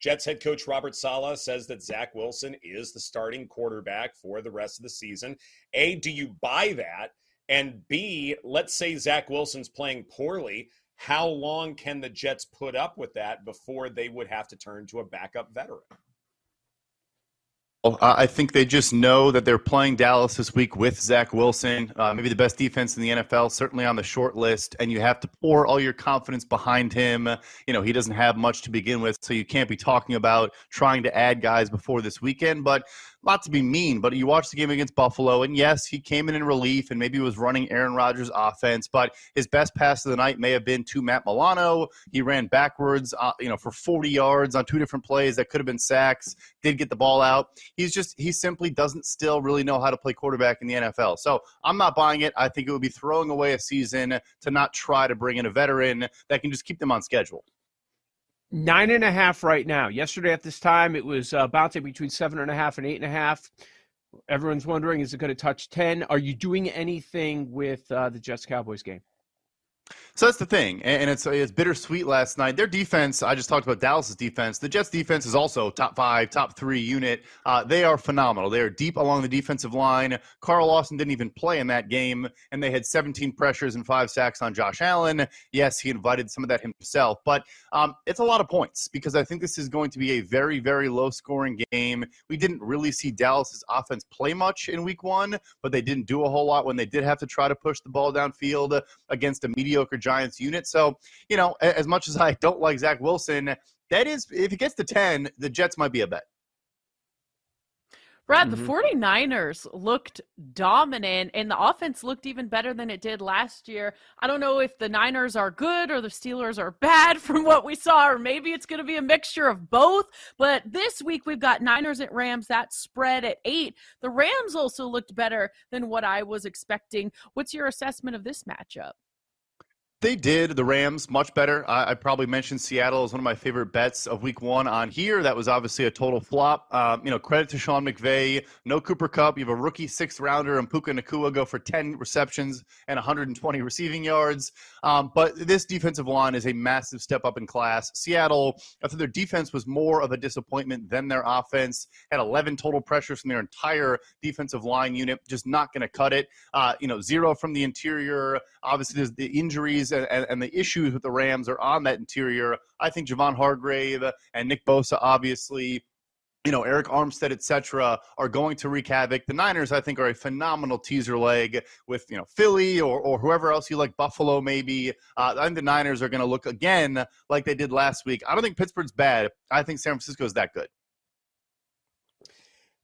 Jets head coach Robert Saleh says that Zach Wilson is the starting quarterback for the rest of the season. A, do you buy that? And B, let's say Zach Wilson's playing poorly. How long can the Jets put up with that before they would have to turn to a backup veteran? I think they just know that they're playing Dallas this week with Zach Wilson, uh, maybe the best defense in the NFL, certainly on the short list, and you have to pour all your confidence behind him. You know, he doesn't have much to begin with, so you can't be talking about trying to add guys before this weekend. But not to be mean, but you watched the game against Buffalo, and yes, he came in in relief and maybe was running Aaron Rodgers' offense, but his best pass of the night may have been to Matt Milano. He ran backwards, uh, you know, for 40 yards on two different plays that could have been sacks. Did get the ball out. He's just he simply doesn't still really know how to play quarterback in the NFL. So I'm not buying it. I think it would be throwing away a season to not try to bring in a veteran that can just keep them on schedule. Nine and a half right now. Yesterday at this time, it was uh, bouncing between seven and a half and eight and a half. Everyone's wondering, is it going to touch 10? Are you doing anything with uh, the Jets Cowboys game? So that's the thing, and it's it's bittersweet. Last night, their defense. I just talked about Dallas's defense. The Jets' defense is also top five, top three unit. Uh, they are phenomenal. They are deep along the defensive line. Carl Lawson didn't even play in that game, and they had 17 pressures and five sacks on Josh Allen. Yes, he invited some of that himself, but um, it's a lot of points because I think this is going to be a very, very low-scoring game. We didn't really see Dallas's offense play much in Week One, but they didn't do a whole lot when they did have to try to push the ball downfield against a mediocre. Giants unit. So, you know, as much as I don't like Zach Wilson, that is, if he gets to 10, the Jets might be a bet. Brad, mm-hmm. the 49ers looked dominant and the offense looked even better than it did last year. I don't know if the Niners are good or the Steelers are bad from what we saw, or maybe it's going to be a mixture of both. But this week we've got Niners at Rams, that spread at eight. The Rams also looked better than what I was expecting. What's your assessment of this matchup? They did. The Rams much better. I, I, probably mentioned Seattle as one of my favorite bets of Week One on here. That was obviously a total flop. Um, you know, credit to Sean McVay. No Cooper Kupp. You have a rookie sixth rounder and Puka Nacua go for ten receptions and 120 receiving yards. Um, but this defensive line is a massive step up in class. Seattle, I thought their defense was more of a disappointment than their offense. Had 11 total pressures from their entire defensive line unit. Just not going to cut it. Uh, you know, zero from the interior. Obviously, there's the injuries and, and, and, the issues with the Rams are on that interior. I think Javon Hargrave and Nick Bosa, obviously, you know, Arik Armstead, etc., are going to wreak havoc. The Niners, I think, are a phenomenal teaser leg with, you know, Philly or, or whoever else you like, Buffalo maybe. Uh, I think the Niners are going to look again like they did last week. I don't think Pittsburgh's bad. I think San Francisco is that good.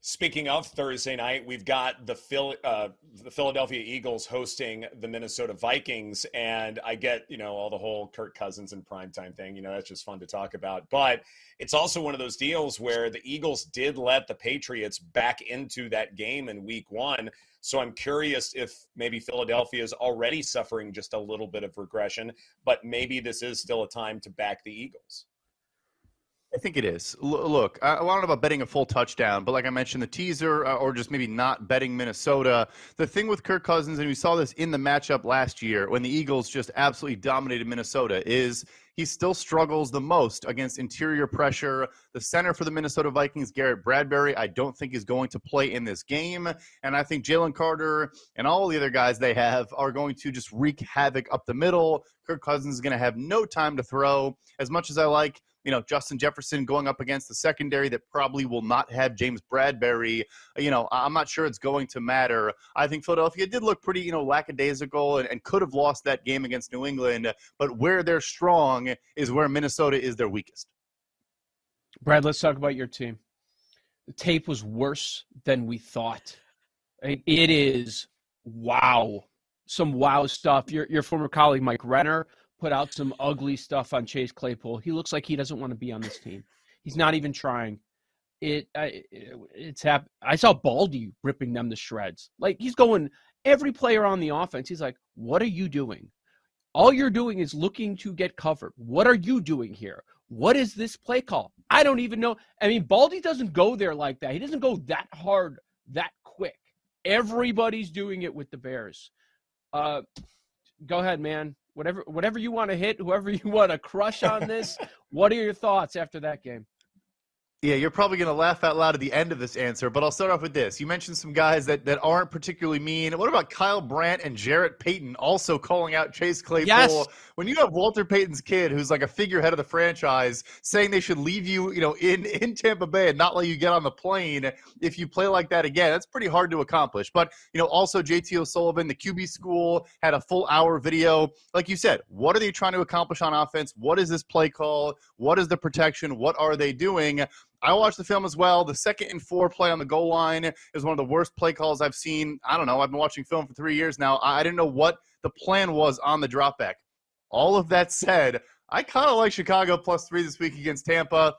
Speaking of Thursday night, we've got the Phil, uh, the Philadelphia Eagles hosting the Minnesota Vikings, and I get you know all the whole Kirk Cousins and primetime thing. You know that's just fun to talk about, but it's also one of those deals where the Eagles did let the Patriots back into that game in Week One. So I'm curious if maybe Philadelphia is already suffering just a little bit of regression, but maybe this is still a time to back the Eagles. I think it is. L- look, I, don't know about betting a full touchdown, but like I mentioned, the teaser uh, or just maybe not betting Minnesota. The thing with Kirk Cousins, and we saw this in the matchup last year when the Eagles just absolutely dominated Minnesota, is he still struggles the most against interior pressure. The center for the Minnesota Vikings, Garrett Bradbury, I don't think is going to play in this game. And I think Jalen Carter and all the other guys they have are going to just wreak havoc up the middle. Kirk Cousins is going to have no time to throw. As much as I like you know, Justin Jefferson going up against the secondary that probably will not have James Bradberry. You know, I'm not sure it's going to matter. I think Philadelphia did look pretty, you know, lackadaisical and, and could have lost that game against New England. But where they're strong is where Minnesota is their weakest. Brad, let's talk about your team. The tape was worse than we thought. It is wow, some wow stuff. Your your former colleague Mike Renner put out some ugly stuff on Chase Claypool. He looks like he doesn't want to be on this team. He's not even trying. It, I, it's hap- I saw Baldy ripping them to shreds. Like he's going every player on the offense. He's like, "What are you doing? All you're doing is looking to get covered. What are you doing here? What is this play call? I don't even know. I mean, Baldy doesn't go there like that. He doesn't go that hard that quick. Everybody's doing it with the Bears. Uh, go ahead, man. Whatever, whatever you want to hit, whoever you want to crush on this. what are your thoughts after that game? Yeah, you're probably going to laugh out loud at the end of this answer, but I'll start off with this. You mentioned some guys that, that aren't particularly mean. What about Kyle Brandt and Jarrett Payton also calling out Chase Claypool? Yes. When you have Walter Payton's kid, who's like a figurehead of the franchise, saying they should leave you, you know, in in Tampa Bay and not let you get on the plane if you play like that again, that's pretty hard to accomplish. But you know, also JT O'Sullivan, the QB school had a full hour video. Like you said, what are they trying to accomplish on offense? What is this play call? What is the protection? What are they doing? I watched the film as well. The second and four play on the goal line is one of the worst play calls I've seen. I don't know. I've been watching film for three years now. I didn't know what the plan was on the dropback. All of that said, I kind of like Chicago plus three this week against Tampa.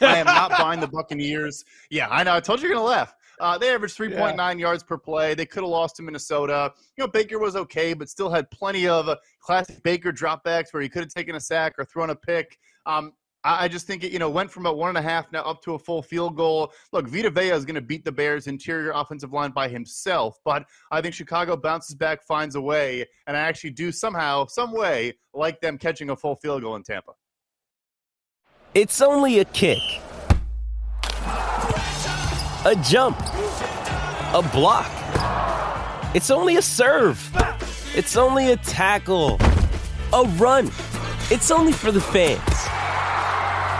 I am not buying the Buccaneers. Yeah, I know. I told you you're going to laugh. Uh, they averaged 3.9 yeah. yards per play. They could have lost to Minnesota. You know, Baker was okay, but still had plenty of uh, classic Baker dropbacks where he could have taken a sack or thrown a pick. Um, I just think it, you know, went from about one and a half now up to a full field goal. Look, Vita Vea is going to beat the Bears' interior offensive line by himself, but I think Chicago bounces back, finds a way, and I actually do somehow, some way, like them catching a full field goal in Tampa. It's only a kick, a jump, a block. It's only a serve. It's only a tackle, a run. It's only for the fans.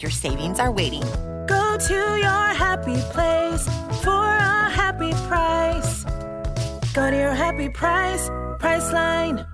Your savings are waiting. Go to your happy place for a happy price. Go to your happy price, Priceline.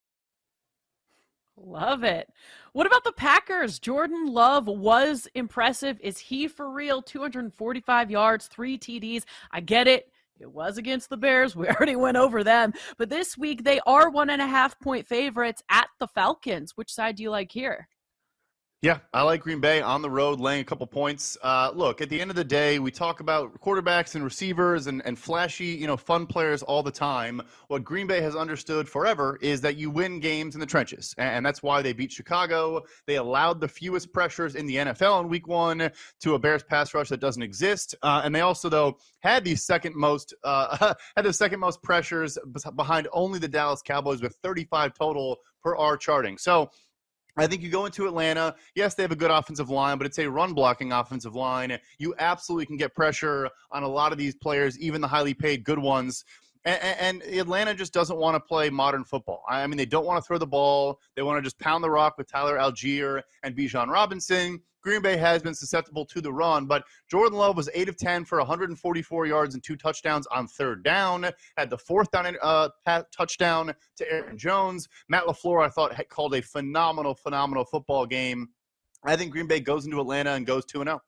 Love it. What about the Packers? Jordan Love was impressive. Is he for real? 245 yards, three TDs. I get it. It was against the Bears. We already went over them. But this week, they are one and a half point favorites at the Falcons. Which side do you like here? Yeah, I like Green Bay on the road laying a couple points. Uh, look, at the end of the day, we talk about quarterbacks and receivers and, and flashy, you know, fun players all the time. What Green Bay has understood forever is that you win games in the trenches. And that's why they beat Chicago. They allowed the fewest pressures in the NFL in week one to a Bears pass rush that doesn't exist. Uh, and they also, though, had the second most, uh, had the second most pressures behind only the Dallas Cowboys with 35 total per our charting. So, I think you go into Atlanta. Yes, they have a good offensive line, but it's a run blocking offensive line. You absolutely can get pressure on a lot of these players, even the highly paid good ones. And, and, Atlanta just doesn't want to play modern football. I mean, they don't want to throw the ball. They want to just pound the rock with Tyler Allgeier and Bijan Robinson. Green Bay has been susceptible to the run, but Jordan Love was 8 of 10 for 144 yards and two touchdowns on third down. Had the fourth down uh, touchdown to Aaron Jones. Matt LaFleur, I thought, had called a phenomenal, phenomenal football game. I think Green Bay goes into Atlanta and goes 2 0.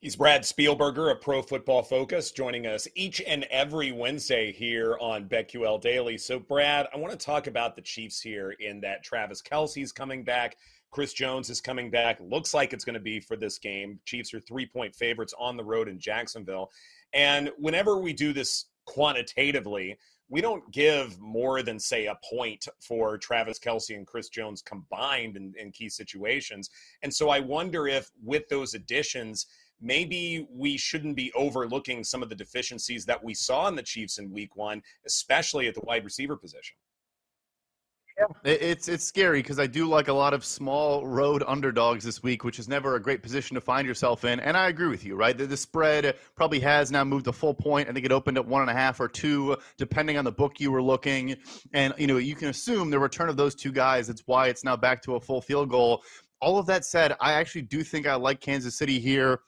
He's Brad Spielberger of Pro Football Focus, joining us each and every Wednesday here on BetQL Daily. So, Brad, I want to talk about the Chiefs here in that Travis Kelce's coming back. Chris Jones is coming back. Looks like it's going to be for this game. Chiefs are three point favorites on the road in Jacksonville. And whenever we do this quantitatively, we don't give more than, say, a point for Travis Kelce and Chris Jones combined in, in key situations. And so I wonder if, with those additions, maybe we shouldn't be overlooking some of the deficiencies that we saw in the Chiefs in week one, especially at the wide receiver position. It's it's scary because I do like a lot of small road underdogs this week, which is never a great position to find yourself in. And I agree with you, right? The, the spread probably has now moved a full point. I think it opened at one and a half or two, depending on the book you were looking. And you know, you can assume the return of those two guys. It's why it's now back to a full field goal. All of that said, I actually do think I like Kansas City here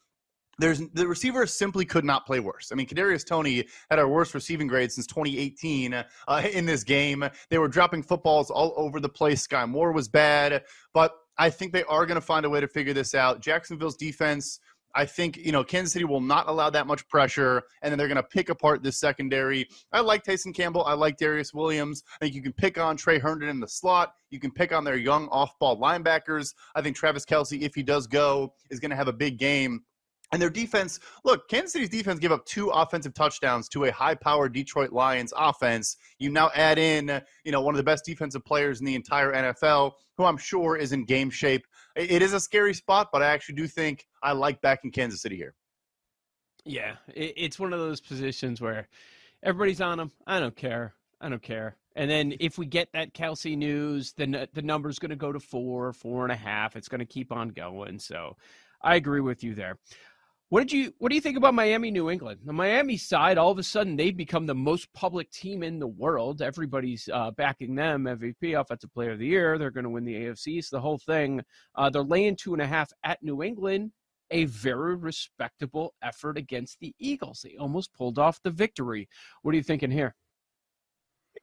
there's the receivers simply could not play worse. I mean, Kadarius Toney had our worst receiving grade since 2018 uh, in this game. They were dropping footballs all over the place. Skyy Moore was bad, but I think they are going to find a way to figure this out. Jacksonville's defense. I think you know Kansas City will not allow that much pressure, and then they're going to pick apart this secondary. I like Tyson Campbell. I like Darious Williams. I think you can pick on Tre Herndon in the slot. You can pick on their young off-ball linebackers. I think Travis Kelce, if he does go, is going to have a big game. And their defense, look, Kansas City's defense gave up two offensive touchdowns to a high-powered Detroit Lions offense. You now add in, you know, one of the best defensive players in the entire NFL, who I'm sure is in game shape. It is a scary spot, but I actually do think I like back in Kansas City here. Yeah, it's one of those positions where everybody's on them. I don't care. I don't care. And then if we get that Kelce news, then the number's going to go to four, four and a half. It's going to keep on going. So I agree with you there. What did you what do you think about Miami New England? The Miami side, all of a sudden they've become the most public team in the world. Everybody's uh, backing them MVP, offensive player of the year. They're going to win the AFC. So the whole thing. Uh, they're laying two and a half at New England. A very respectable effort against the Eagles. They almost pulled off the victory. What are you thinking here?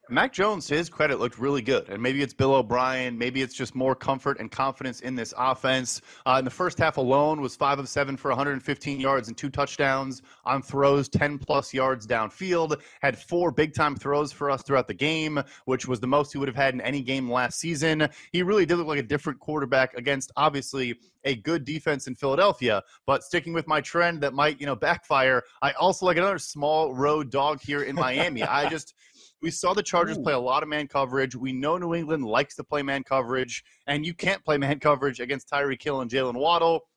Mac Jones, to his credit, looked really good. And maybe it's Bill O'Brien. Maybe it's just more comfort and confidence in this offense. Uh, in the first half alone, was five of seven for 115 yards and two touchdowns on throws, 10 plus yards downfield. Had four big time throws for us throughout the game, which was the most he would have had in any game last season. He really did look like a different quarterback against, obviously, a good defense in Philadelphia. But sticking with my trend that might, you know, backfire, I also like another small road dog here in Miami. I just. We saw the Chargers Ooh. play a lot of man coverage. We know New England likes to play man coverage, and you can't play man coverage against Tyreek Hill and Jaylen Waddle.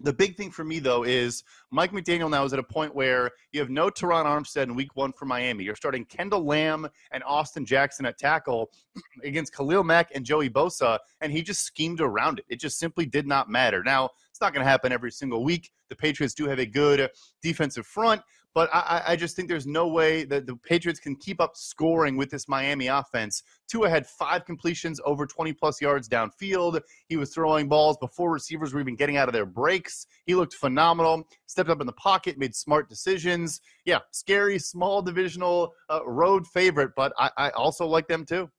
The big thing for me, though, is Mike McDaniel now is at a point where you have no Terron Armstead in week one for Miami. You're starting Kendall Lamm and Austin Jackson at tackle against Khalil Mack and Joey Bosa, and he just schemed around it. It just simply did not matter. Now, it's not going to happen every single week. The Patriots do have a good defensive front, but I, I, just think there's no way that the Patriots can keep up scoring with this Miami offense. Tua had five completions over 20 plus yards downfield. He was throwing balls before receivers were even getting out of their breaks. He looked phenomenal. Stepped up in the pocket, made smart decisions. Yeah, scary, small divisional uh, road favorite, but I, I also like them too.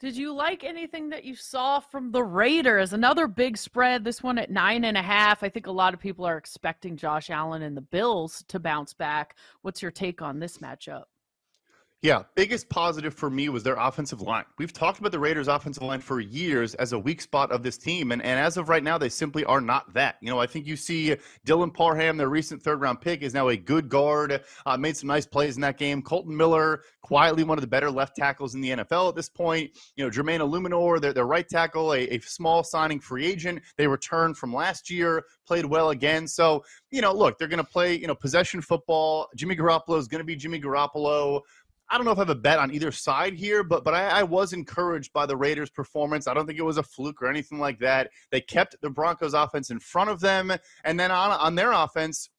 Did you like anything that you saw from the Raiders? Another big spread, this one at nine and a half. I think a lot of people are expecting Josh Allen and the Bills to bounce back. What's your take on this matchup? Yeah, biggest positive for me was their offensive line. We've talked about the Raiders' offensive line for years as a weak spot of this team, and, and as of right now, they simply are not that. You know, I think you see Dylan Parham, their recent third round pick, is now a good guard, uh, made some nice plays in that game. Kolton Miller, quietly one of the better left tackles in the NFL at this point. You know, Jermaine Eluemunor, their, their right tackle, a, a small signing free agent. They returned from last year, played well again. So, you know, look, they're going to play, you know, possession football. Jimmy Garoppolo is going to be Jimmy Garoppolo. I don't know if I have a bet on either side here, but but I, I, was encouraged by the Raiders' performance. I don't think it was a fluke or anything like that. They kept the Broncos' offense in front of them, and then on on their offense,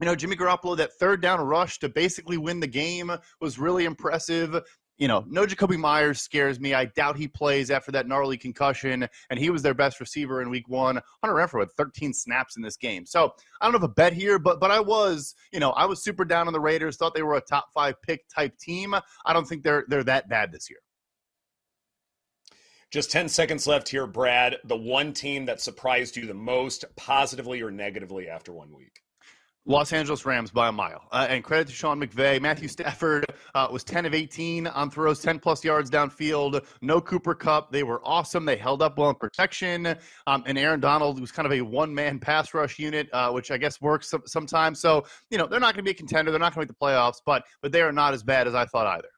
you know, Jimmy Garoppolo, that third down rush to basically win the game was really impressive you know, no Jakobi Meyers scares me. I doubt he plays after that gnarly concussion, and he was their best receiver in week one. Hunter Renfrow had 13 snaps in this game. So I don't have a bet here, but but I was, you know, I was super down on the Raiders, thought they were a top five pick type team. I don't think they're they're that bad this year. Just 10 seconds left here, Brad. The one team that surprised you the most, positively or negatively, after one week. Los Angeles Rams by a mile. Uh, and credit to Sean McVay. Matthew Stafford uh, was 10 of 18 on throws, 10 plus yards downfield. No Cooper Kupp. They were awesome. They held up well in protection. Um, and Aaron Donald was kind of a one man pass rush unit, uh, which I guess works some, sometimes. So, you know, they're not going to be a contender. They're not going to make the playoffs, but, but they are not as bad as I thought either.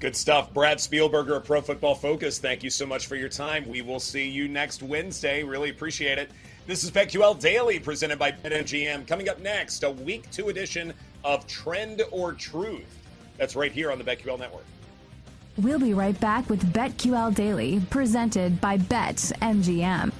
Good stuff. Brad Spielberger of Pro Football Focus, thank you so much for your time. We will see you next Wednesday. Really appreciate it. This is BetQL Daily presented by BetMGM. Coming up next, a week two edition of Trend or Truth. That's right here on the BetQL Network. We'll be right back with BetQL Daily presented by BetMGM.